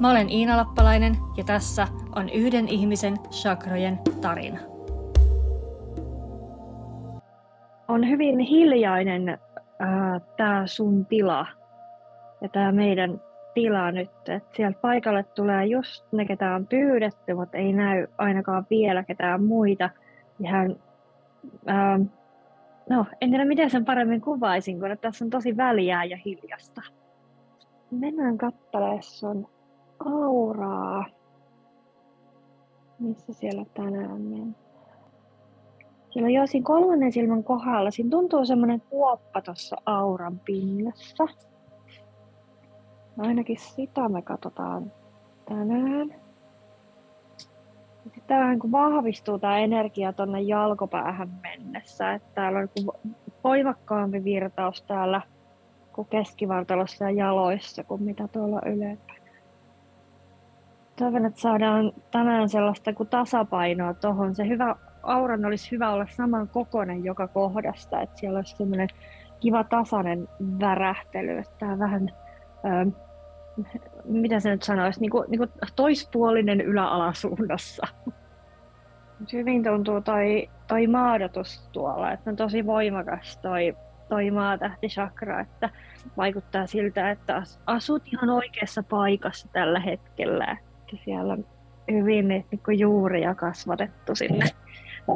Mä olen Iina Lappalainen ja tässä on yhden ihmisen chakrojen tarina. On hyvin hiljainen äh, tämä sun tila ja tämä meidän tila nyt. Et sieltä paikalle tulee just ne, ketä on pyydetty, mutta ei näy ainakaan vielä ketään muita. Ihan ähm, no, en tiedä miten sen paremmin kuvaisin, kun tässä on tosi väliää ja hiljasta. Mennään katsalemaan sun auraa. Missä siellä tänään mennään? Siellä siinä kolmannen silmän kohdalla, siinä tuntuu semmoinen kuoppa tuossa auran pinnassa. Ainakin sitä me katsotaan tänään. Sitten vähän niin vahvistuu tämä energia tuonne jalkopäähän mennessä. Että täällä on niin voimakkaampi virtaus täällä kuin keskivartalossa ja jaloissa kuin mitä tuolla ylempänä. Toivon, että saadaan tänään sellaista kuin tasapainoa tuohon. Se hyvä auran olisi hyvä olla saman kokoinen joka kohdasta, että siellä olisi semmoinen kiva tasainen värähtely, että tämä vähän ö, mitä se nyt sanoisi, niin kuin, niin kuin toispuolinen yläalasuunnassa. Hyvin tuntuu toi, toi maadotus tuolla, että on tosi voimakas toi, toi maatähtichakra, että vaikuttaa siltä, että asut ihan oikeassa paikassa tällä hetkellä. Että siellä on hyvin niin kuin juuria kasvatettu sinne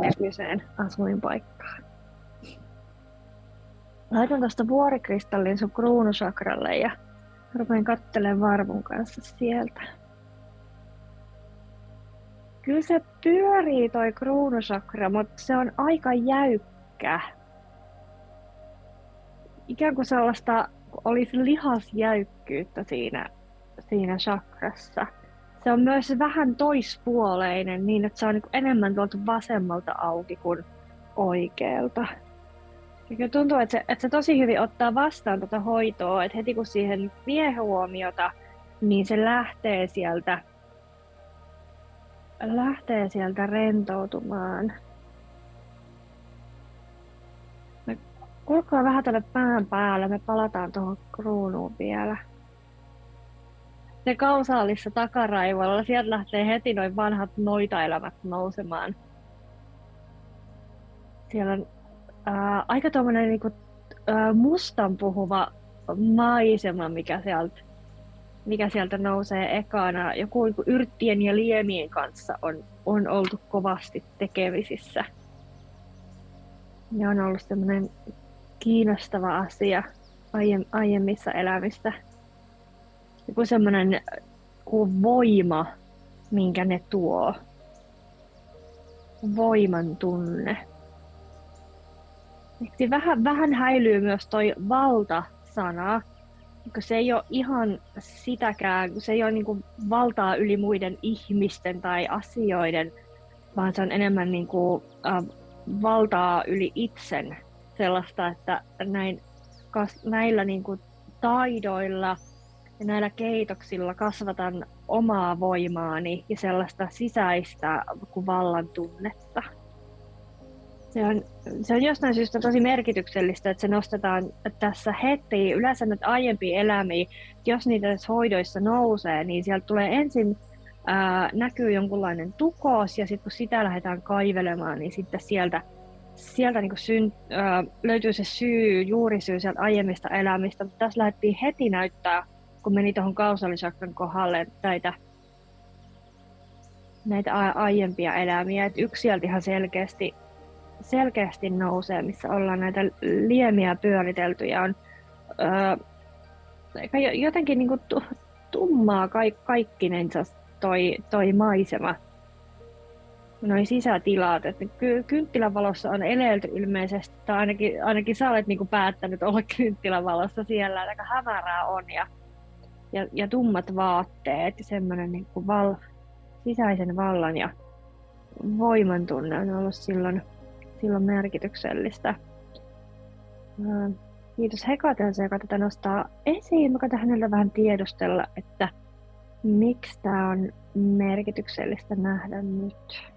nykyiseen asuinpaikkaan. Laitan tuosta vuorikristallin sun kruunusakralle ja Rupean kattelemaan varvun kanssa sieltä. Kyllä se pyörii toi kruunusakra, mutta se on aika jäykkä. Ikään kuin sellaista olisi lihasjäykkyyttä siinä, siinä chakrassa. Se on myös vähän toispuoleinen niin, että se on niin enemmän tuolta vasemmalta auki kuin oikealta. Ja tuntuu, että se, että se tosi hyvin ottaa vastaan tuota hoitoa, että heti kun siihen vie huomiota, niin se lähtee sieltä, lähtee sieltä rentoutumaan. Kulkaa vähän tuonne pään päällä, me palataan tuohon kruunuun vielä. Se kausaalissa takaraivolla, sieltä lähtee heti noin vanhat noitaelämät nousemaan. Siellä on ää, aika tuommoinen niinku, ää, mustan puhuva maisema, mikä sieltä, mikä sieltä nousee ekana. Joku niinku, yrttien ja liemien kanssa on, on oltu kovasti tekemisissä. Ne on ollut semmoinen kiinnostava asia aiemmissa elämistä. Joku semmoinen voima, minkä ne tuo. Voiman tunne. Vähän, vähän häilyy myös toi valta-sana, kun se ei ole ihan sitäkään, kun se ei ole niin valtaa yli muiden ihmisten tai asioiden, vaan se on enemmän niin kuin, äh, valtaa yli itsen sellaista, että näin, kas, näillä niin kuin taidoilla ja näillä keitoksilla kasvatan omaa voimaani ja sellaista sisäistä vallan tunnetta se on, se on jostain syystä tosi merkityksellistä, että se nostetaan tässä heti. Yleensä näitä aiempia elämiä, jos niitä hoidoissa nousee, niin sieltä tulee ensin ää, näkyy jonkunlainen tukos ja sitten kun sitä lähdetään kaivelemaan, niin sitten sieltä, sieltä niin syn, ää, löytyy se syy, juurisyy sieltä aiemmista elämistä. Mutta tässä lähdettiin heti näyttää, kun meni tuohon kausalisakran kohdalle näitä, näitä aiempia elämiä. Et yksi sieltä ihan selkeästi selkeästi nousee, missä ollaan näitä liemiä pyöritelty ja on öö, jotenkin niin kuin tummaa kaik, kaikkinensa toi, toi maisema. Noin sisätilat, että ky- kynttilän valossa on eleilty ilmeisesti, tai ainakin, ainakin sä olet niin kuin päättänyt olla kynttilän valossa siellä, aika hämärää on ja ja, ja tummat vaatteet ja semmoinen niin kuin val, sisäisen vallan ja voiman tunne on ollut silloin, silloin merkityksellistä. Kiitos Hekatelse, joka tätä nostaa esiin. Mä katson hänellä vähän tiedustella, että miksi tämä on merkityksellistä nähdä nyt.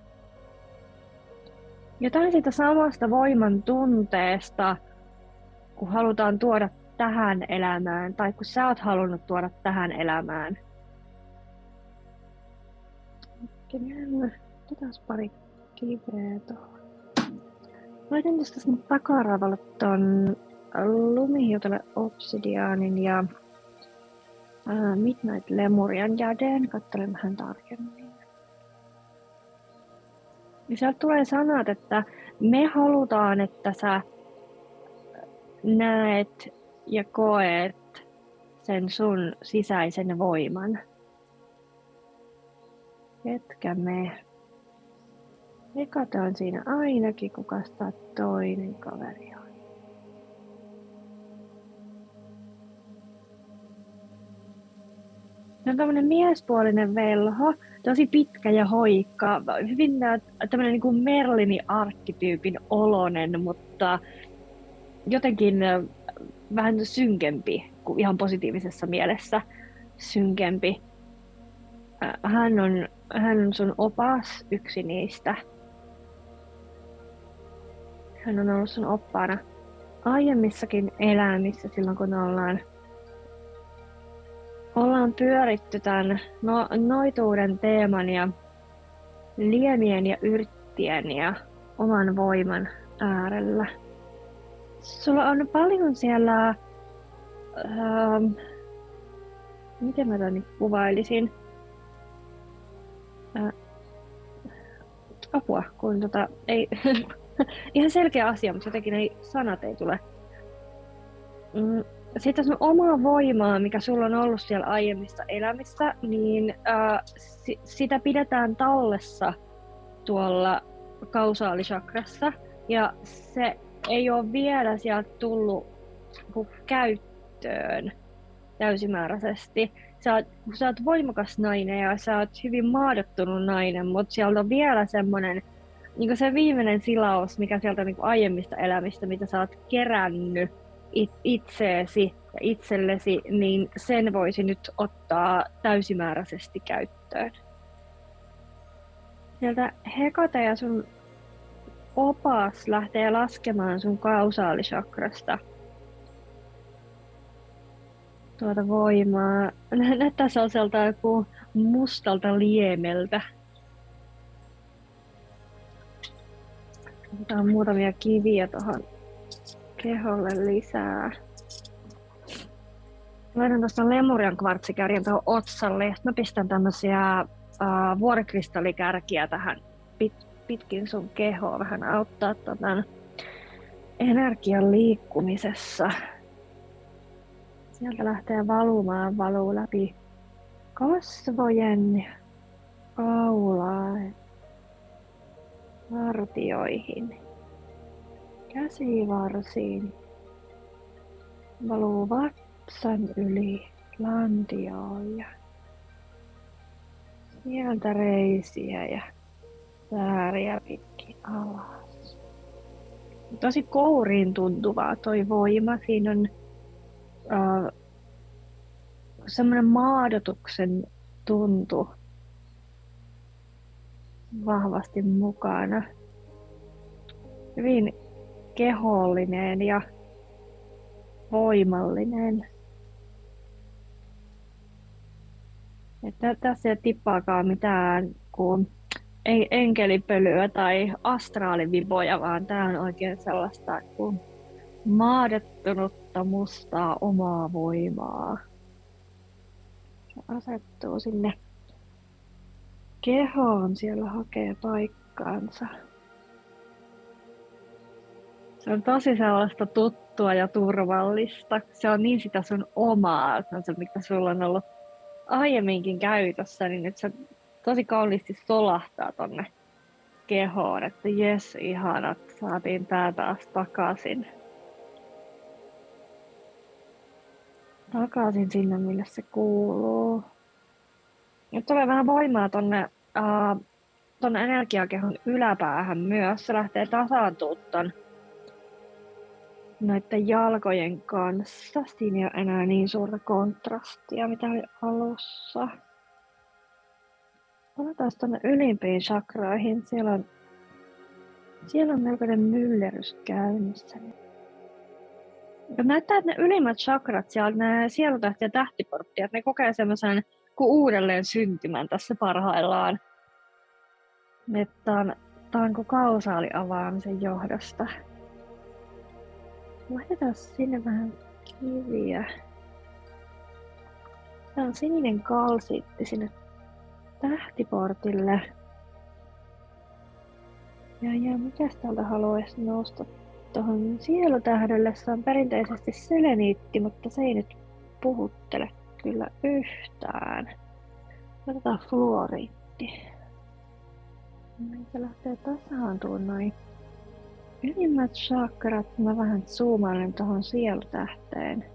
Jotain siitä samasta voiman tunteesta, kun halutaan tuoda tähän elämään, tai kun sä oot halunnut tuoda tähän elämään. Otetaan pari kiveä tuohon. Laitan tästä sinne takaravalle ton lumihiutale obsidiaanin ja Midnight Lemurian jäden. Katselen vähän tarkemmin. Ja sieltä tulee sanat, että me halutaan, että sä näet ja koet sen sun sisäisen voiman. Ketkä me? Ekate on siinä ainakin, kuka toinen kaveri on. Se on tämmöinen miespuolinen velho, tosi pitkä ja hoikka, hyvin tämmöinen niin kuin Merlini-arkkityypin olonen, mutta jotenkin vähän synkempi kuin ihan positiivisessa mielessä synkempi. Hän on, hän on sun opas, yksi niistä. Hän on ollut sun oppaana aiemmissakin elämissä silloin, kun ollaan, ollaan pyöritty tämän no, noituuden teeman ja liemien ja yrttien ja oman voiman äärellä. Sulla on paljon siellä, ähm, miten mä tämän kuvailisin, äh, apua, kun tota, ei, ihan selkeä asia, mutta jotenkin ei, sanat ei tule. Mm, sitten sun omaa voimaa, mikä sulla on ollut siellä aiemmista elämistä, niin äh, si- sitä pidetään tallessa tuolla kausaalisakrassa. Ja se ei ole vielä sieltä tullut käyttöön täysimääräisesti. Sä oot, sä oot voimakas nainen ja sä oot hyvin maadottunut nainen, mutta sieltä on vielä semmoinen niin se viimeinen silaus, mikä sieltä niin aiemmista elämistä, mitä sä oot kerännyt it, itseesi ja itsellesi, niin sen voisi nyt ottaa täysimääräisesti käyttöön. Sieltä Hekate ja sun opas lähtee laskemaan sun kausaalisakrasta tuota voimaa. Näyttää sellaiselta joku mustalta liemeltä. Otetaan muutamia kiviä tuohon keholle lisää. Laitan tuosta Lemurian kvartsikärjen tuohon otsalle. Mä pistän tämmöisiä uh, vuorikristallikärkiä tähän pit- pitkin sun kehoa vähän auttaa tämän energian liikkumisessa. Sieltä lähtee valumaan, valuu läpi kasvojen, kaulaa, vartioihin, käsivarsiin, valuu vatsan yli lantioon ja sieltä reisiä ja sääriä pitkin alas. Tosi kouriin tuntuvaa toi voima. Siinä on uh, semmoinen maadotuksen tuntu vahvasti mukana. Hyvin kehollinen ja voimallinen. Että tässä ei tippaakaan mitään kuin enkelipölyä tai astraaliviboja, vaan tämä on oikein sellaista kuin maadettunutta mustaa omaa voimaa. Se asettuu sinne kehoon, siellä hakee paikkaansa. Se on tosi sellaista tuttua ja turvallista. Se on niin sitä sun omaa, se on se, mikä sulla on ollut aiemminkin käytössä, niin nyt se tosi kauniisti solahtaa tonne kehoon, että jes, ihanat, saatiin tää taas takaisin. takaisin sinne, mille se kuuluu. Nyt tulee vähän voimaa tonne, uh, tonne energiakehon yläpäähän myös. Se lähtee tasaantumaan ton noiden jalkojen kanssa. Siinä ei ole enää niin suurta kontrastia, mitä oli alussa. Palataan tuonne ylimpiin chakraoihin. Siellä on, siellä on melkoinen myllerys käynnissä. Ja näyttää, että ne ylimmät chakrat, siellä ne sielutähti ja tähtiportti, että ne kokee semmoisen kuin uudelleen syntymän tässä parhaillaan. Että on, on kuin kausaali avaamisen johdosta. Laitetaan sinne vähän kiviä. Tää on sininen kalsiitti sinne tähtiportille. Ja, ja mitäs täältä haluaisi nousta tuohon sielutähdelle? Se on perinteisesti seleniitti, mutta se ei nyt puhuttele kyllä yhtään. Otetaan fluoriitti. Meitä lähtee tasaantumaan noin ylimmät chakrat. Mä vähän zoomailen tuohon sielutähteen.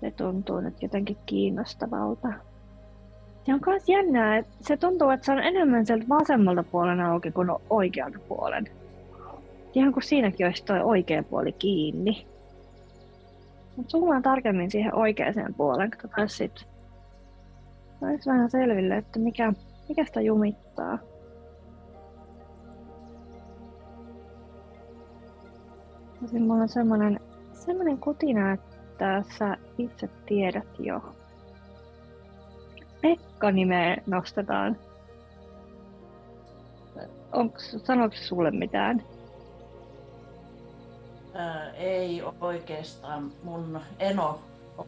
Se tuntuu nyt jotenkin kiinnostavalta. Ja on myös jännää, että se tuntuu, että se on enemmän sieltä vasemmalta puolen auki kuin oikealta puolen. Ihan kuin siinäkin olisi toi oikea puoli kiinni. Mutta zoomaan tarkemmin siihen oikeaan puoleen, katsotaan sitten. Olisi vähän selville, että mikä, mikä sitä jumittaa. Sitten mulla on semmonen, semmonen kutina, että sä itse tiedät jo. Pekka-nimeä nostetaan. Onks, sanoiko sulle mitään? Ää, ei oikeastaan. Mun eno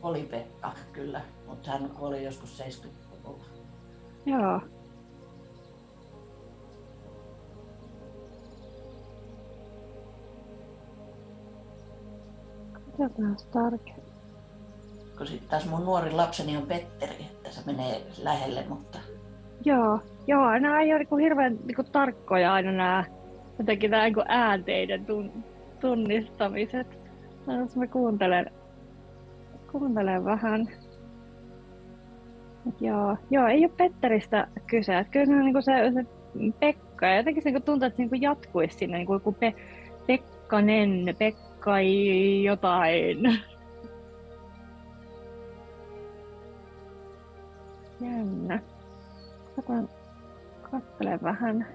oli Pekka kyllä, mutta hän oli joskus 70-luvulla. Joo. Katsotaan tarkemmin. Kun sitten taas mun nuori lapseni on Petteri, se menee lähelle, mutta... Joo, joo, nämä ei ole niin hirveän niin tarkkoja aina nämä jotenkin nämä niin äänteiden tun, tunnistamiset. Jos mä kuuntelen, kuuntelen vähän. Joo, joo, ei ole Petteristä kyse. Että kyllä se on niin se, se Pekka, ja jotenkin se niin tuntuu, että se niin jatkuisi sinne, niin kuin Pe, Pekkanen, Pekka jotain. Jännä. Katsotaan, katselen vähän.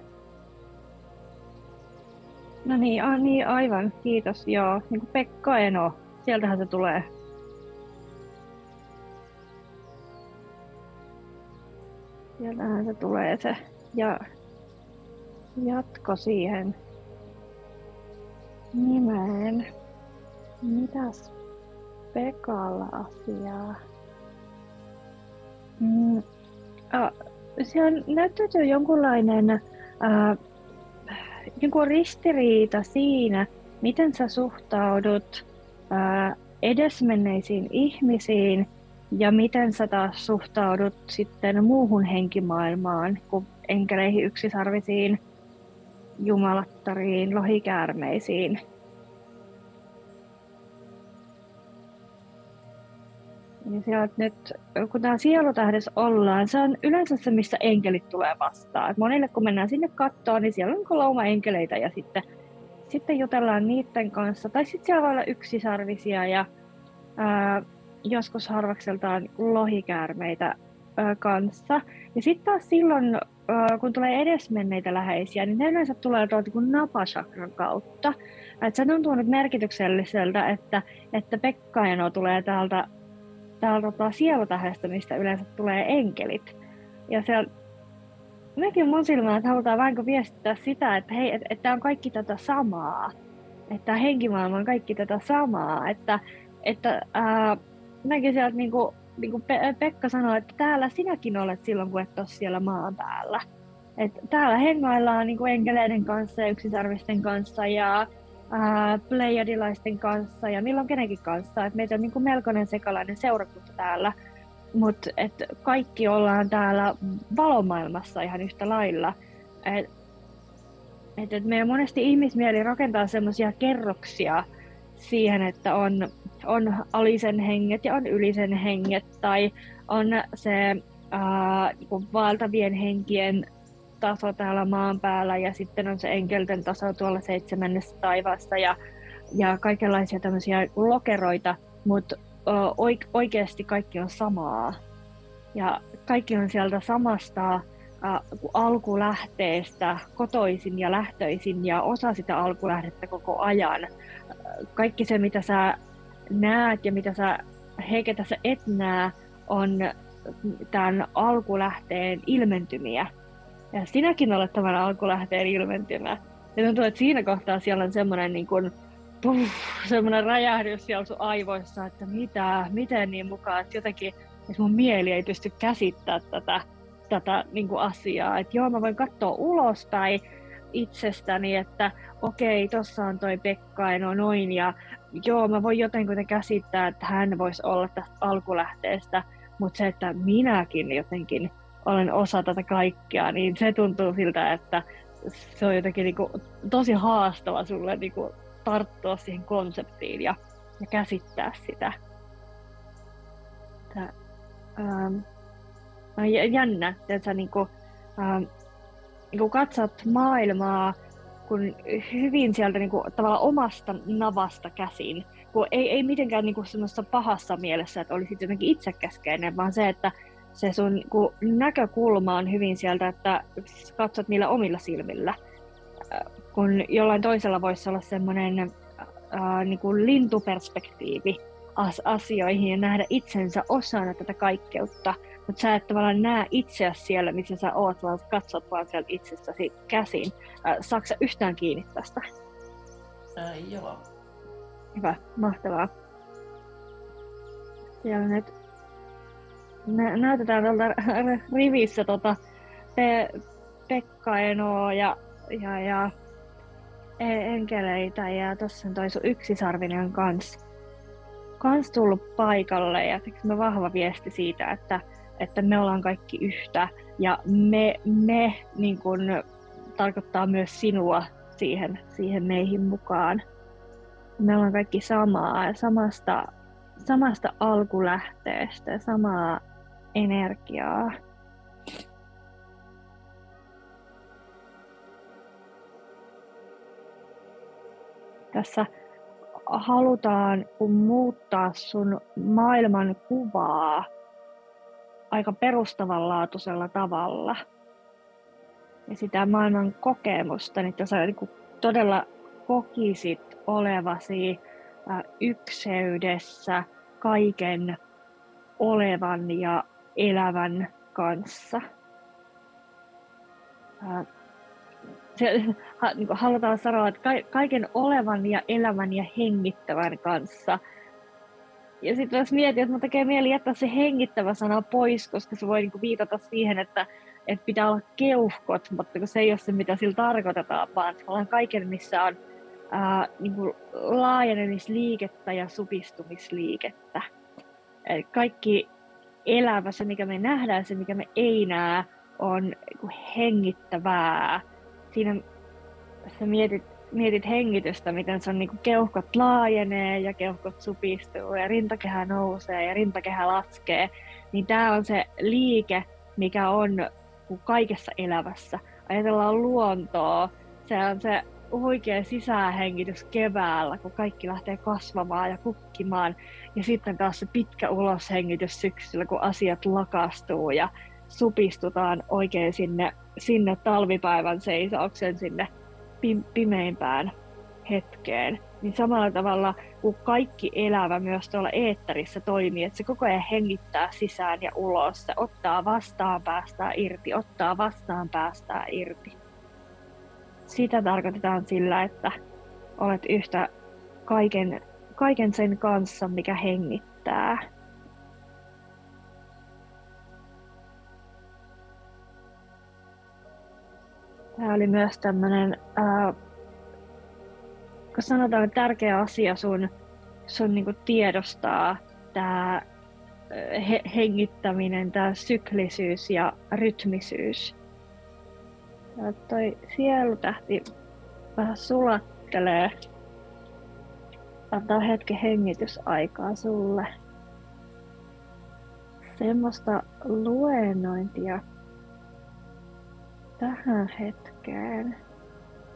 No niin, a, niin, aivan, kiitos, joo. Niin kuin Pekka Eno, sieltähän se tulee. Sieltähän se tulee se. Ja jatko siihen nimeen. Mitäs Pekalla asiaa? Mm. Ah, siellä näyttäytyy jonkunlainen äh, joku ristiriita siinä, miten sä suhtaudut ää, edesmenneisiin ihmisiin ja miten sä taas suhtaudut sitten muuhun henkimaailmaan, kuin enkeleihin, yksisarvisiin, jumalattariin, lohikäärmeisiin. Niin sieltä nyt, kun tämä sielutähdessä ollaan, se on yleensä se, missä enkelit tulee vastaan. Et monille kun mennään sinne kattoon, niin siellä on lauma enkeleitä ja sitten, sitten jutellaan niiden kanssa. Tai sitten siellä voi olla yksisarvisia ja ää, joskus harvakseltaan lohikäärmeitä ää, kanssa. Ja sitten taas silloin, ää, kun tulee edesmenneitä läheisiä, niin ne yleensä tulee tuolta kuin napashakran kautta. Et se tuntuu nyt merkitykselliseltä, että, että Pekkaino tulee täältä täällä tota, sielutähdestä, mistä yleensä tulee enkelit. Ja se näkyy mun silmään, että halutaan vähän viestittää sitä, että hei, että, että on kaikki tätä samaa. Että henkimaailma on kaikki tätä samaa. Että, että ää, näkin sieltä niin kuin, niin kuin Pe- Pekka sanoi, että täällä sinäkin olet silloin, kun et ole siellä maan päällä. että täällä hengaillaan niin kuin enkeleiden kanssa ja yksisarvisten kanssa ja ää, pleiadilaisten kanssa ja milloin kenenkin kanssa. Et meitä on niin kuin melkoinen sekalainen seurakunta täällä, mutta kaikki ollaan täällä valomaailmassa ihan yhtä lailla. Et, et, et meidän monesti ihmismieli rakentaa semmoisia kerroksia siihen, että on on alisen henget ja on ylisen henget, tai on se ää, niin valtavien henkien taso täällä maan päällä ja sitten on se enkelten taso tuolla seitsemännessä taivaassa ja, ja kaikenlaisia tämmöisiä lokeroita, mutta oikeasti kaikki on samaa. Ja kaikki on sieltä samasta alkulähteestä kotoisin ja lähtöisin ja osa sitä alkulähdettä koko ajan. Kaikki se, mitä sä näet ja mitä sä heiketä sä et näe, on tämän alkulähteen ilmentymiä. Ja sinäkin olet tämän alkulähteen ilmentymä. Ja tuntuu, että siinä kohtaa siellä on semmoinen niin kuin, puh, semmoinen räjähdys siellä sun aivoissa, että mitä, miten niin mukaan, että jotenkin että mun mieli ei pysty käsittämään tätä, tätä niin kuin asiaa. Että joo, mä voin katsoa ulospäin itsestäni, että okei, tossa on toi Pekka no noin, ja joo, mä voin jotenkin käsittää, että hän voisi olla tästä alkulähteestä, mutta se, että minäkin jotenkin olen osa tätä kaikkea, niin se tuntuu siltä, että se on jotenkin niin kuin tosi haastava sulle niin kuin tarttua siihen konseptiin ja, ja käsittää sitä. Tää, ähm, on jännä, että sä niin kuin, ähm, niin kuin katsot maailmaa kun hyvin sieltä niin kuin, tavallaan omasta navasta käsin, kun ei, ei mitenkään niin kuin pahassa mielessä, että olisit jotenkin itsekäskeinen, vaan se, että se sun niin kuin, näkökulma on hyvin sieltä, että katsot niillä omilla silmillä. Äh, kun jollain toisella voisi olla semmoinen äh, niin kuin lintuperspektiivi asioihin ja nähdä itsensä osana tätä kaikkeutta, mutta sä et tavallaan näe itseäsi siellä, missä sä oot, vaan katsot vaan sieltä itsestäsi käsin. Äh, saatko yhtään kiinni tästä? Äh, joo. Hyvä, mahtavaa. Siellä nyt nä- näytetään tuolta rivissä tota Pe- Pekka Enoa ja, ja, ja enkeleitä ja tossa on toi sun yksisarvinen kans, kans tullut paikalle ja siksi me vahva viesti siitä, että että me ollaan kaikki yhtä ja me, me niin kun, tarkoittaa myös sinua siihen, siihen meihin mukaan. Me ollaan kaikki samaa samasta, samasta alkulähteestä, samaa energiaa. Tässä halutaan muuttaa sun maailman kuvaa aika perustavanlaatuisella tavalla. Ja sitä maailman kokemusta, niin että sä niin todella kokisit olevasi ykseydessä kaiken olevan ja elävän kanssa. Se, niin halutaan sanoa, että kaiken olevan ja elävän ja hengittävän kanssa – ja sitten jos mietin, että mun tekee mieli jättää se hengittävä sana pois, koska se voi niinku viitata siihen, että, että pitää olla keuhkot, mutta se ei ole se, mitä sillä tarkoitetaan, vaan ollaan kaiken, missä on ää, niinku laajenemisliikettä ja supistumisliikettä. Eli kaikki elävä, se mikä me nähdään, se mikä me ei näe, on niinku hengittävää. Siinä sä mietit mietit hengitystä, miten se on niin kuin keuhkot laajenee ja keuhkot supistuu ja rintakehä nousee ja rintakehä laskee, niin tämä on se liike, mikä on kaikessa elävässä. Ajatellaan luontoa, se on se huikea sisähengitys keväällä, kun kaikki lähtee kasvamaan ja kukkimaan. Ja sitten taas se pitkä uloshengitys syksyllä, kun asiat lakastuu ja supistutaan oikein sinne, sinne talvipäivän seisauksen, sinne pimeimpään hetkeen, niin samalla tavalla kuin kaikki elävä myös tuolla eetterissä toimii, että se koko ajan hengittää sisään ja ulos, se ottaa vastaan, päästää irti, ottaa vastaan, päästää irti. Sitä tarkoitetaan sillä, että olet yhtä kaiken, kaiken sen kanssa, mikä hengittää. Tämä oli myös tämmöinen, kun sanotaan, että tärkeä asia sun, sun niinku tiedostaa tämä he, hengittäminen, tämä syklisyys ja rytmisyys. Ja toi sielutähti vähän sulattelee antaa hetken hengitysaikaa sulle. Semmoista luennointia tähän hetkeen.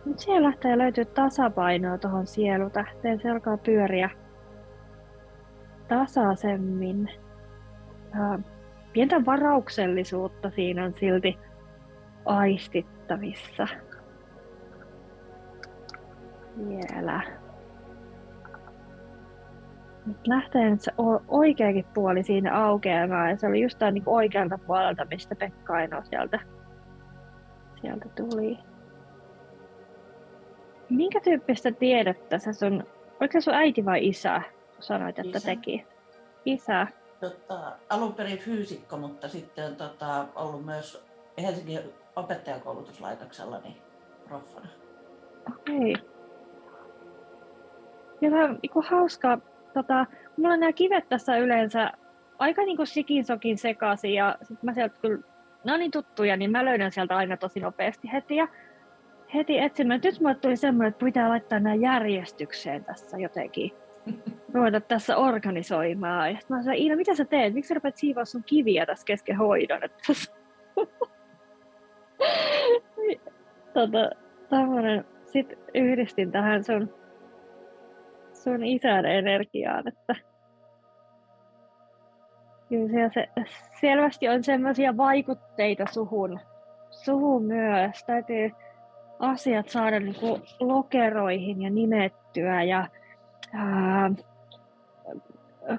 Nyt siellä lähtee löytyä tasapainoa tuohon sielutähteen. Se alkaa pyöriä tasaisemmin. Pientä varauksellisuutta siinä on silti aistittavissa. Vielä. Nyt lähtee nyt se oikeakin puoli siinä aukeamaan ja se oli just niin oikealta puolelta, mistä Pekka Aino sieltä, sieltä tuli. Minkä tyyppistä tiedettä sä sun, oliko se sun äiti vai isä, sanoit, että isä. teki? Isä. Tota, alun perin fyysikko, mutta sitten on tota, ollut myös Helsingin opettajakoulutuslaitoksella niin proffana. Okei. Okay. Ja tämä on niin hauskaa, tota, mulla on nämä kivet tässä yleensä aika niin sikin sokin sekaisin ja sit mä sieltä kyllä, ne on niin tuttuja, niin mä löydän sieltä aina tosi nopeasti heti. Ja heti etsimään. Nyt mulle tuli semmoinen, että pitää laittaa nämä järjestykseen tässä jotenkin. Ruveta tässä organisoimaan. Ja mä sanoin, Iina, mitä sä teet? Miksi sä rupeat siivoa sun kiviä tässä kesken hoidon? Että tota, tämmönen. Sitten yhdistin tähän sun, sun isän energiaan, että kyllä se selvästi on semmoisia vaikutteita suhun, suhun myös. Täytyy asiat saada niin kuin lokeroihin ja nimettyä. Ja, ää,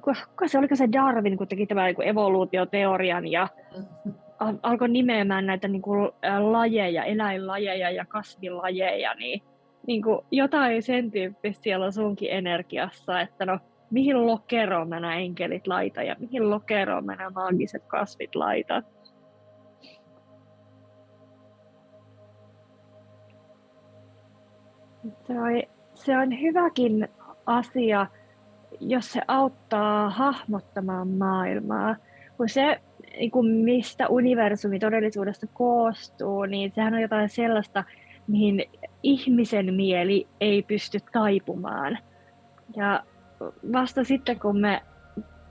kuka se, oliko se Darwin, kun teki tämän niin evoluutioteorian ja alkoi nimeämään näitä niin kuin, lajeja, eläinlajeja ja kasvilajeja, niin, niin kuin jotain sen tyyppistä siellä on sunkin energiassa, että no mihin lokeroon mä nämä enkelit laitan ja mihin lokeroon mä nämä maagiset kasvit laitan. Se on, se on hyväkin asia, jos se auttaa hahmottamaan maailmaa. Kun se, niin kuin mistä universumi todellisuudesta koostuu, niin sehän on jotain sellaista, mihin ihmisen mieli ei pysty taipumaan. Ja vasta sitten, kun me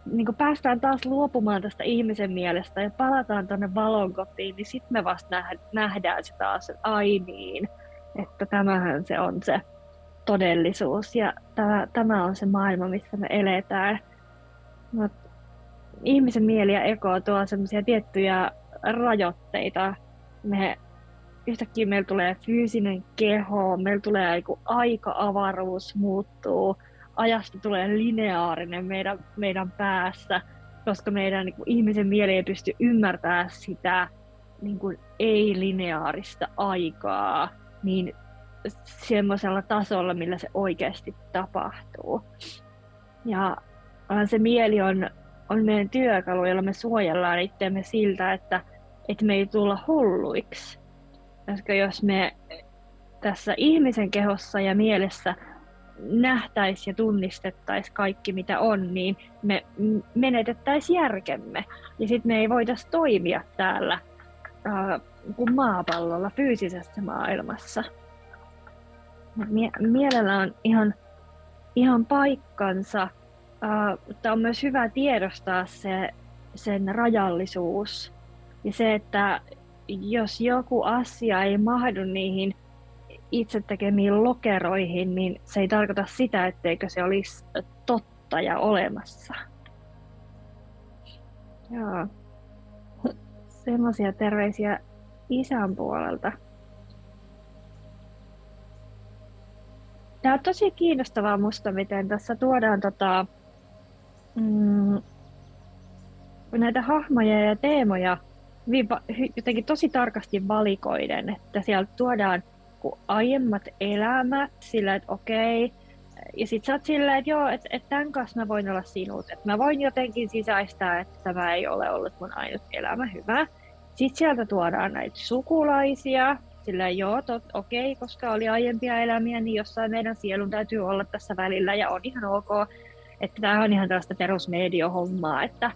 niin kun päästään taas luopumaan tästä ihmisen mielestä ja palataan tuonne valon kotiin, niin sitten me vasta nähdään se taas, että ai niin, että tämähän se on se todellisuus ja tämä, tämä on se maailma, missä me eletään. Mut ihmisen mieli ja eko tuo semmoisia tiettyjä rajoitteita. Me, yhtäkkiä meillä tulee fyysinen keho, meillä tulee aika-avaruus muuttuu, ajasta tulee lineaarinen meidän, meidän päässä, koska meidän niin kuin, ihmisen mieli ei pysty ymmärtämään sitä niin kuin, ei-lineaarista aikaa niin semmoisella tasolla, millä se oikeasti tapahtuu. Ja se mieli on, on meidän työkalu, jolla me suojellaan itseämme siltä, että, että me ei tulla hulluiksi. Koska jos me tässä ihmisen kehossa ja mielessä nähtäisi ja tunnistettaisiin kaikki mitä on, niin me menetettäisiin järkemme. Ja sitten me ei voitaisi toimia täällä äh, maapallolla fyysisessä maailmassa. Mie- mielellä on ihan, ihan paikkansa, uh, mutta on myös hyvä tiedostaa se, sen rajallisuus. Ja se, että jos joku asia ei mahdu niihin itse tekemiin lokeroihin, niin se ei tarkoita sitä, etteikö se olisi totta ja olemassa. Joo. Semmoisia terveisiä isän puolelta. Tämä on tosi kiinnostavaa musta, miten tässä tuodaan tota, mm, näitä hahmoja ja teemoja jotenkin tosi tarkasti valikoiden, että sieltä tuodaan aiemmat elämät sillä, että okei, ja sit sä oot silleen, että joo, että, että tämän kanssa mä voin olla sinut, että mä voin jotenkin sisäistää, että tämä ei ole ollut mun ainut elämä hyvä. Sitten sieltä tuodaan näitä sukulaisia, sillä joo, tot, okei, koska oli aiempia elämiä, niin jossain meidän sielun täytyy olla tässä välillä ja on ihan ok. Että tämä on ihan tällaista perusmediohommaa, että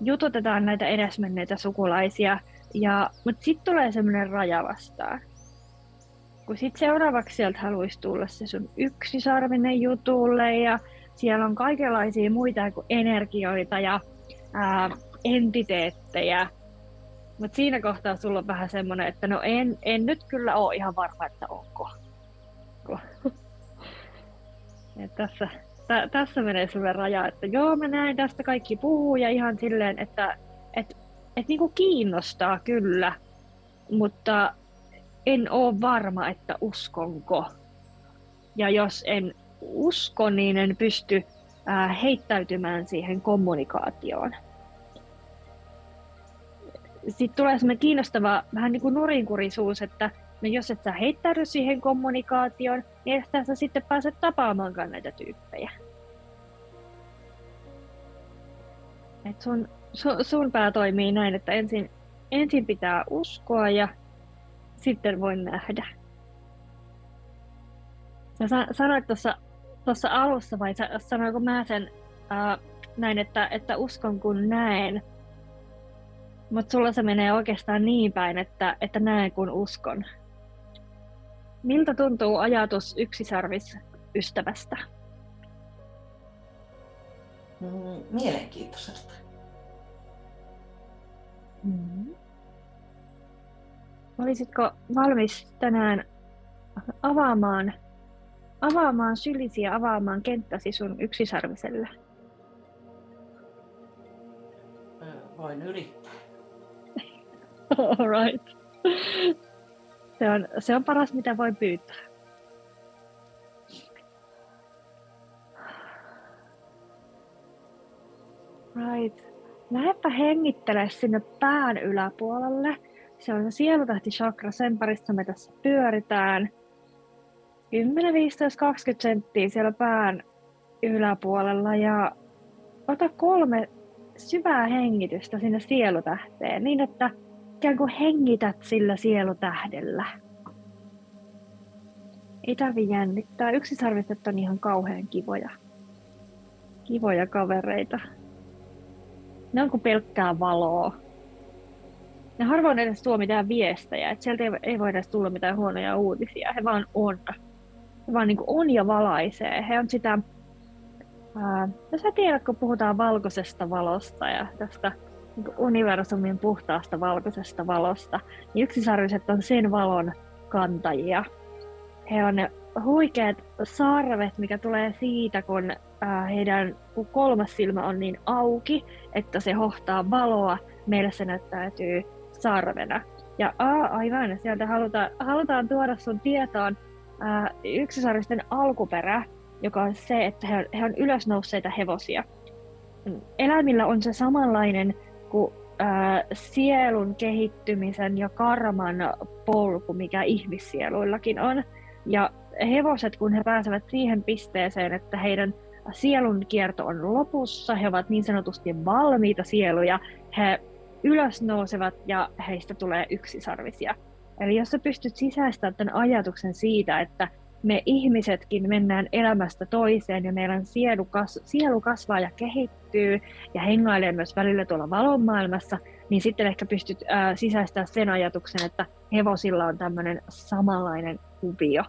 jututetaan näitä edesmenneitä sukulaisia, ja, mutta sitten tulee semmoinen raja vastaan. kun sit seuraavaksi sieltä haluaisi tulla se sun yksisarvinen jutulle ja siellä on kaikenlaisia muita kuin energioita ja ää, entiteettejä. Mutta siinä kohtaa sulla on vähän semmoinen, että no en, en nyt kyllä ole ihan varma, että onko. Et tässä, tä, tässä menee sulle raja, että joo mä näen tästä kaikki puhuu ja ihan silleen, että et, et niinku kiinnostaa kyllä, mutta en ole varma, että uskonko. Ja jos en usko, niin en pysty ää, heittäytymään siihen kommunikaatioon. Sitten tulee sellainen kiinnostava vähän niin kuin nurinkurisuus, että no jos et sä heittäydy siihen kommunikaatioon, niin et sä sitten pääset tapaamaankaan näitä tyyppejä. Et sun, sun, sun pää toimii näin, että ensin, ensin pitää uskoa ja sitten voin nähdä. Sä sanoit tuossa tuossa alussa vai sanoinko mä sen ää, näin, että, että uskon kun näen. Mutta sulla se menee oikeastaan niin päin, että, että näen kun uskon. Miltä tuntuu ajatus yksisarvis ystävästä? Mm, mielenkiintoiselta. Mm. Olisitko valmis tänään avaamaan avaamaan sylisi ja avaamaan kenttäsi sun yksisarviselle? Voin yrittää. Alright. Se on, se on paras, mitä voi pyytää. Right. Lähdepä hengittele sinne pään yläpuolelle. Se on sielutahti chakra, sen parissa me tässä pyöritään. 10, 15, 20 senttiä siellä pään yläpuolella ja ota kolme syvää hengitystä sinne sielutähteen niin, että ikään kuin hengität sillä sielutähdellä. Ei tarvi jännittää. Yksisarviset on ihan kauhean kivoja. Kivoja kavereita. Ne on kuin pelkkää valoa. Ne harvoin edes tuo mitään viestejä, että sieltä ei, ei voi edes tulla mitään huonoja uutisia. He vaan on vaan niin on ja valaisee. He on sitä, ää, no sä tiedät, kun puhutaan valkoisesta valosta ja tästä universumin puhtaasta valkoisesta valosta, yksisarviset on sen valon kantajia. He on huikeat sarvet, mikä tulee siitä, kun ää, heidän kun kolmas silmä on niin auki, että se hohtaa valoa, meille se näyttäytyy sarvena. Ja aa, aivan, sieltä halutaan, halutaan tuoda sun tietoon äh, yksisarvisten alkuperä, joka on se, että he, he on ylösnousseita hevosia. Eläimillä on se samanlainen kuin äh, sielun kehittymisen ja karman polku, mikä ihmissieluillakin on. Ja hevoset, kun he pääsevät siihen pisteeseen, että heidän sielun kierto on lopussa, he ovat niin sanotusti valmiita sieluja, he ylösnousevat ja heistä tulee yksisarvisia. Eli jos sä pystyt sisäistämään tämän ajatuksen siitä, että me ihmisetkin mennään elämästä toiseen ja meidän sielu, kas, sielu kasvaa ja kehittyy ja hengailee myös välillä tuolla valon maailmassa, niin sitten ehkä pystyt ää, sisäistämään sen ajatuksen, että hevosilla on tämmöinen samanlainen kuvio.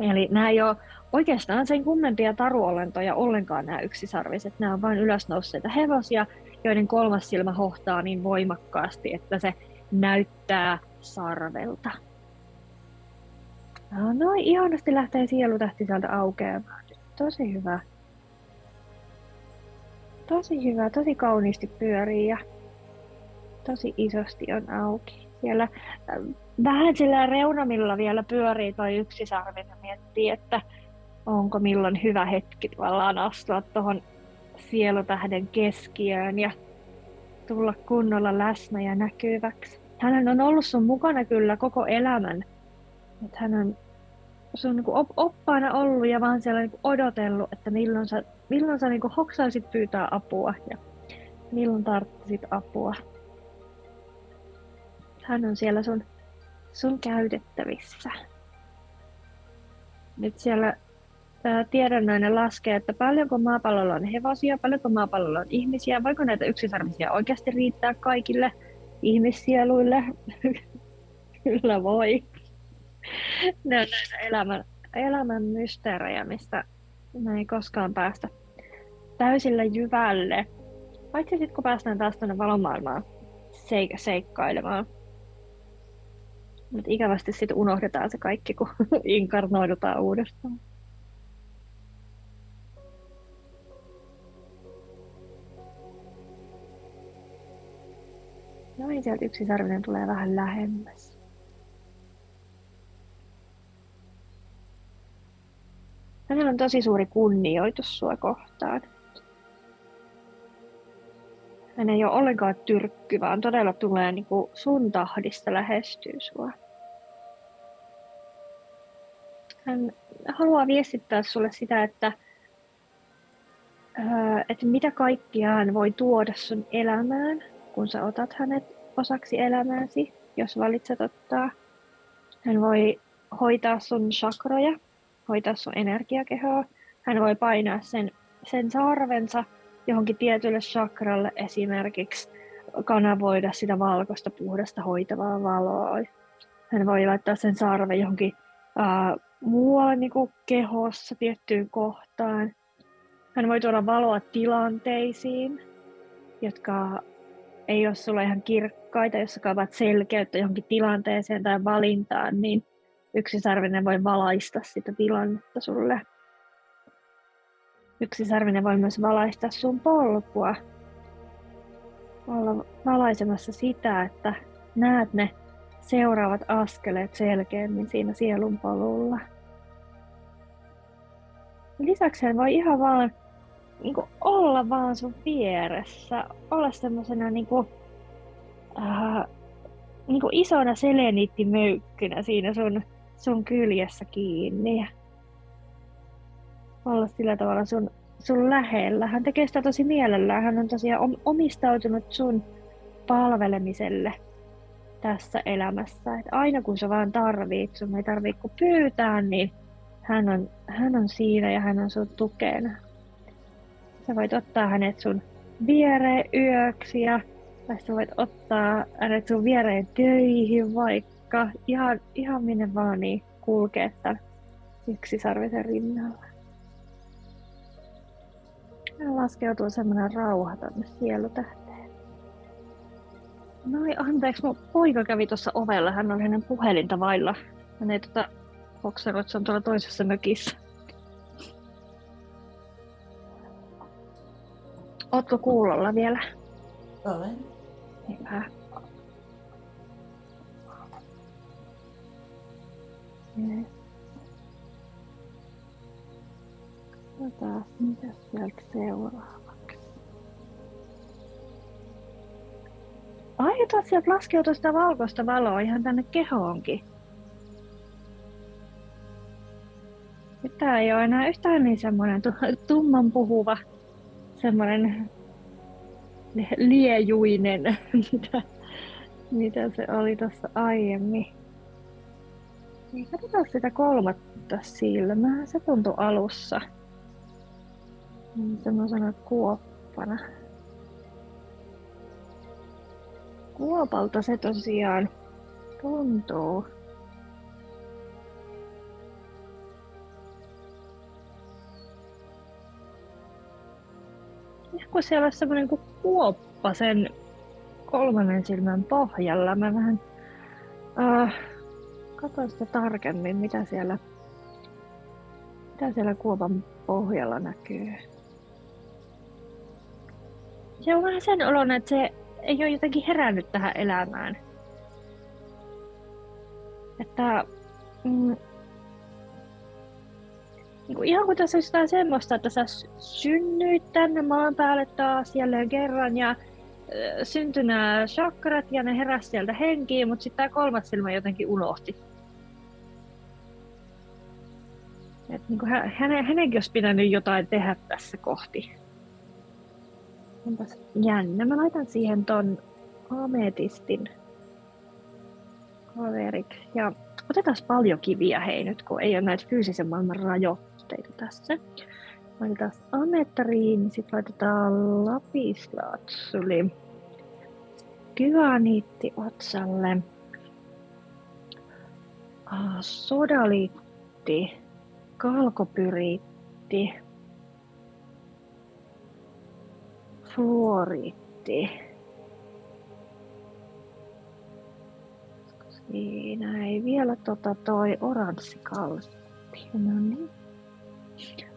Eli nämä ei ole oikeastaan sen kummempia taruolentoja ollenkaan nämä yksisarviset. Nämä on vain ylösnousseita hevosia, joiden kolmas silmä hohtaa niin voimakkaasti, että se näyttää sarvelta. No, noin ihanasti lähtee sielutähti sieltä aukeamaan. Tosi hyvä. Tosi hyvä, tosi kauniisti pyörii ja tosi isosti on auki. Siellä äh, vähän sillä reunamilla vielä pyörii toi yksi sarvi ja miettii, että onko milloin hyvä hetki tavallaan astua tuohon sielutähden keskiöön ja tulla kunnolla läsnä ja näkyväksi hän on ollut sun mukana kyllä koko elämän. Että hän on sun niin op, oppaana ollut ja vaan siellä niin odotellut, että milloin sä, milloin sä niin hoksaisit pyytää apua ja milloin tarttisit apua. Hän on siellä sun, sun käytettävissä. Nyt siellä tämä tiedonnoinen laskee, että paljonko maapallolla on hevosia, paljonko maapallolla on ihmisiä, voiko näitä yksisarvisia oikeasti riittää kaikille – ihmissieluille. Kyllä voi. ne on näitä elämän, elämän mysteerejä, mistä me ei koskaan päästä täysillä jyvälle. Paitsi sitten kun päästään taas tuonne valomaailmaan seik- seikkailemaan. Mutta ikävästi sitten unohdetaan se kaikki, kun inkarnoidutaan uudestaan. Noin sieltä yksi sarvinen tulee vähän lähemmäs. Hänellä on tosi suuri kunnioitus sua kohtaan. Hän ei ole ollenkaan tyrkky, vaan todella tulee niin kuin sun tahdista lähestyy sua. Hän haluaa viestittää sulle sitä, että, että mitä kaikkia hän voi tuoda sun elämään, kun sä otat hänet osaksi elämääsi, jos valitset ottaa. Hän voi hoitaa sun chakroja, hoitaa sun energiakehoa. Hän voi painaa sen, sen sarvensa johonkin tietylle chakralle esimerkiksi kanavoida sitä valkoista puhdasta hoitavaa valoa. Hän voi laittaa sen sarven johonkin ää, muualle niin kuin kehossa tiettyyn kohtaan. Hän voi tuoda valoa tilanteisiin, jotka ei ole sulle ihan kirkkaita, jos sä selkeyttä johonkin tilanteeseen tai valintaan, niin yksisarvinen voi valaista sitä tilannetta sulle. Yksisarvinen voi myös valaista sun polkua. Olla valaisemassa sitä, että näet ne seuraavat askeleet selkeämmin siinä sielun polulla. Lisäksi hän voi ihan vaan niin kuin olla vaan sun vieressä, olla semmoisena niin kuin, äh, niin isona seleniittimöykkynä siinä sun, sun kyljessä kiinni. Olla sillä tavalla sun, sun lähellä. Hän tekee sitä tosi mielellään. Hän on tosiaan omistautunut sun palvelemiselle tässä elämässä. Et aina kun sä vaan tarvit, sun ei tarvitse kuin pyytää, niin hän on, hän on siinä ja hän on sun tukena. Sä voit ottaa hänet sun viereen yöksi ja tai sä voit ottaa hänet sun viereen töihin vaikka ihan, ihan minne vaan niin kulkee tämän yksisarvisen rinnalla. Ja laskeutuu semmoinen rauha tonne sielutähteen. Noi, anteeksi, mun poika kävi tuossa ovella. Hän oli hänen puhelinta vailla. Hän ei tota, että se on tuolla toisessa mökissä. Ootko kuulolla vielä? Olen. Hyvä. Katsotaan, mitä sieltä seuraavaksi. Ai, että sieltä laskeutuu sitä valkoista valoa ihan tänne kehoonkin. Nyt tää ei ole enää yhtään niin semmoinen tumman puhuva semmoinen liejuinen, mitä, mitä se oli tuossa aiemmin. Niin katsotaan sitä kolmatta silmää. Se tuntui alussa semmoisena kuoppana. Kuopalta se tosiaan tuntuu. kun siellä olisi semmoinen kuin kuoppa sen kolmannen silmän pohjalla. Mä vähän äh, katsoin sitä tarkemmin, mitä siellä, mitä siellä kuopan pohjalla näkyy. Se on vähän sen olon, että se ei ole jotenkin herännyt tähän elämään. Että mm, niin kuin ihan kuin tässä olisi jotain semmoista, että sä synnyit tänne maan päälle taas jälleen kerran ja syntyi nämä chakrat ja ne heräsi sieltä henkiin, mutta sitten tämä kolmas silmä jotenkin unohti. Et niin kuin hänen, hänenkin olisi pitänyt jotain tehdä tässä kohti. Onpas jännä. Mä laitan siihen ton ametistin kaveriksi. Ja otetaan paljon kiviä hei nyt, kun ei ole näitä fyysisen maailman rajoitteita tässä. Laitetaan ametriin, sitten laitetaan lapislaatsuli. Kyaniitti otsalle. Ah, sodaliitti, kalkopyriitti, fluoriitti. Siinä ei vielä tota toi oranssikalsitti. No niin.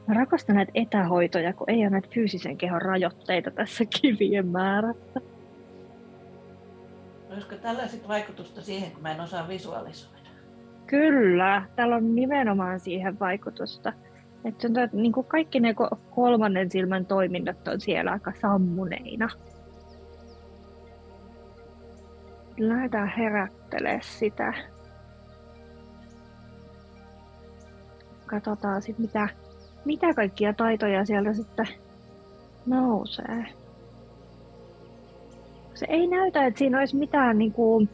Mä rakastan näitä etähoitoja, kun ei ole näitä fyysisen kehon rajoitteita tässä kivien määrässä. Olisiko tällä sitten vaikutusta siihen, kun mä en osaa visualisoida? Kyllä, täällä on nimenomaan siihen vaikutusta. Että niin kuin kaikki ne kolmannen silmän toiminnot on siellä aika sammuneina. Lähdetään herättelemään sitä. Katsotaan sitten mitä, mitä kaikkia taitoja sieltä sitten nousee. Se ei näytä, että siinä olisi mitään niin kuin,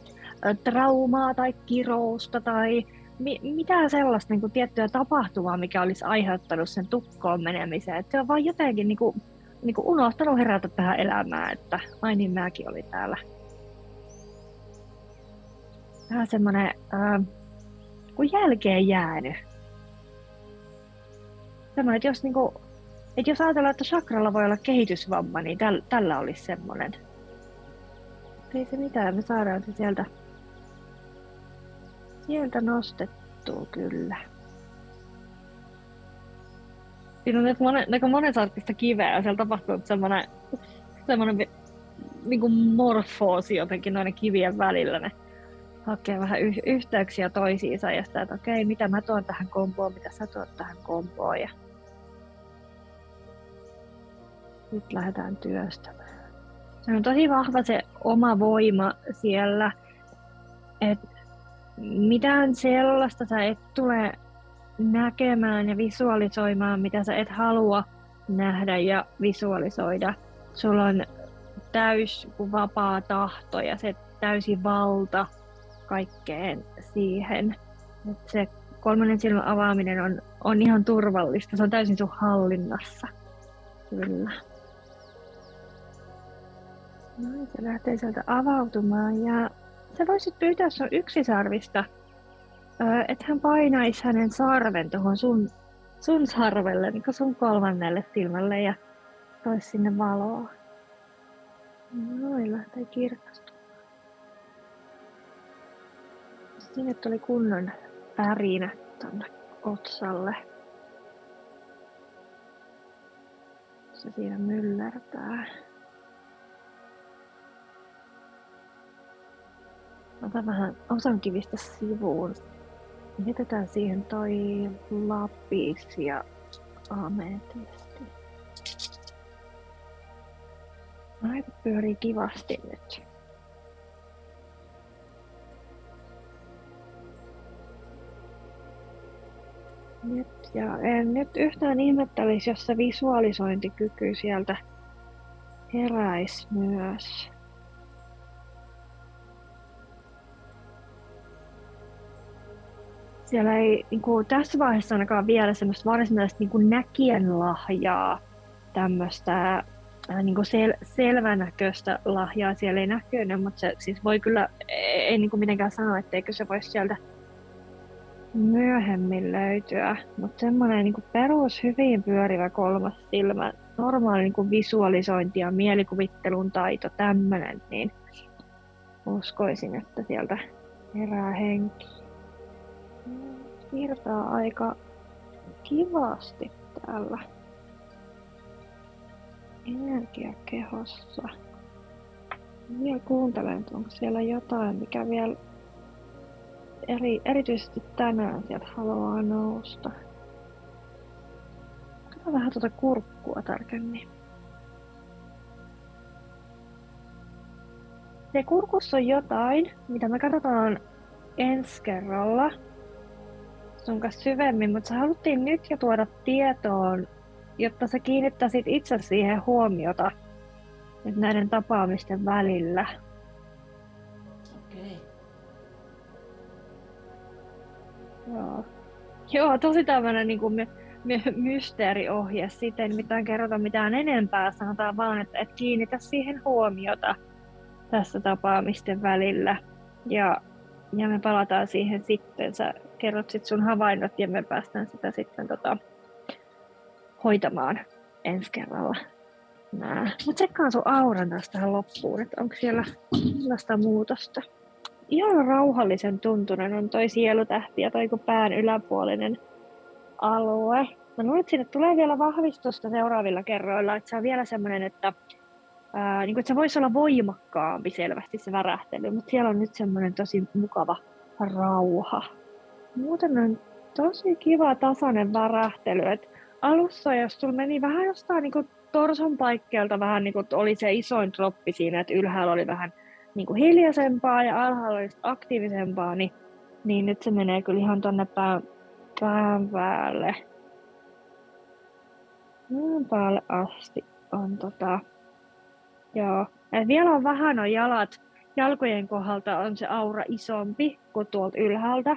traumaa tai kirousta tai mi- mitään sellaista niin kuin, tiettyä tapahtumaa, mikä olisi aiheuttanut sen tukkoon menemiseen. Että se on vaan jotenkin niin kuin, niin kuin unohtanut herätä tähän elämään, että ai niin mäkin olin täällä. Vähän semmoinen äh, kuin jälkeen jäänyt. Semmoinen, että jos, niin kuin, että jos ajatellaan, että sakralla voi olla kehitysvamma, niin täl, tällä olisi semmoinen. Ei se mitään, me saadaan se sieltä Sieltä nostettua kyllä. Siinä on monen, aika monen kiveä ja siellä tapahtuu semmoinen, semmoinen niin kuin morfoosi jotenkin noiden kivien välillä. Ne hakee vähän y- yhteyksiä toisiinsa ja sitä, että okei, mitä mä tuon tähän kompoon, mitä sä tuot tähän kompoon. Ja nyt lähdetään työstämään. Se on tosi vahva se oma voima siellä, että mitään sellaista sä et tule näkemään ja visualisoimaan, mitä sä et halua nähdä ja visualisoida. Sulla on täys vapaa tahto ja se täysi valta kaikkeen siihen. Et se kolmannen silmän avaaminen on, on ihan turvallista. Se on täysin sun hallinnassa. Kyllä. Noin, se lähtee sieltä avautumaan ja sä voisit pyytää sun yksisarvista, että hän painaisi hänen sarven tuohon sun, sun sarvelle, niin sun kolmannelle silmälle ja toisi sinne valoa. Noin lähtee kirkastumaan. Sinne tuli kunnon pärinä tonne otsalle. Se siinä myllertää. Ota vähän osan kivistä sivuun. Jätetään siihen toi lapis ja ametisti. Aika pyörii kivasti nyt. Nyt, ja en nyt yhtään ihmettelisi, jos se visualisointikyky sieltä heräisi myös. Siellä ei niin kuin, tässä vaiheessa ainakaan vielä semmoista varsinaista niin kuin näkijän lahjaa, tämmöistä äh, niin kuin sel, selvänäköistä lahjaa siellä ei näkynyt, mutta se siis voi kyllä, ei, ei niin kuin mitenkään sanoa, etteikö se voisi sieltä myöhemmin löytyä, mutta semmoinen niin perus hyvin pyörivä kolmas silmä, normaali niin kuin visualisointi ja mielikuvittelun taito, tämmöinen, niin uskoisin, että sieltä herää henki virtaa aika kivasti täällä energiakehossa. Vielä kuuntelen, että onko siellä jotain, mikä vielä eri, erityisesti tänään sieltä haluaa nousta. Katsotaan vähän tuota kurkkua tarkemmin. Se kurkussa on jotain, mitä me katsotaan ensi kerralla sun kanssa syvemmin, mutta se haluttiin nyt jo tuoda tietoon, jotta sä kiinnittäisit itse siihen huomiota nyt näiden tapaamisten välillä. Okei. Joo. Joo, tosi tämmöinen niin kuin my- my- mysteeriohje. Siitä ei mitään kerrota mitään enempää. Sanotaan vaan, että et kiinnitä siihen huomiota tässä tapaamisten välillä. Ja, ja me palataan siihen sitten. Sä kerrot sit sun havainnot ja me päästään sitä sitten tota, hoitamaan ensi kerralla. Mä tsekkaan sun auran taas tähän loppuun, että onko siellä sellaista muutosta. Ihan rauhallisen tuntunen on toi sielutähti ja toi pään yläpuolinen alue. Mä luulen, että sinne tulee vielä vahvistusta seuraavilla kerroilla, että se on vielä semmoinen, että, ää, niin kuin, että se voisi olla voimakkaampi selvästi se värähtely, mutta siellä on nyt semmoinen tosi mukava rauha. Muuten on tosi kiva tasainen värähtely, että alussa, jos sulla meni vähän jostain niin torson paikkeelta vähän niin kuin oli se isoin droppi siinä, että ylhäällä oli vähän niin kuin hiljaisempaa ja alhaalla oli aktiivisempaa, niin, niin nyt se menee kyllä ihan tonne pään, pään päälle. Pään päälle asti on tota, joo. Et vielä on vähän on jalat, jalkojen kohdalta on se aura isompi kuin tuolta ylhäältä,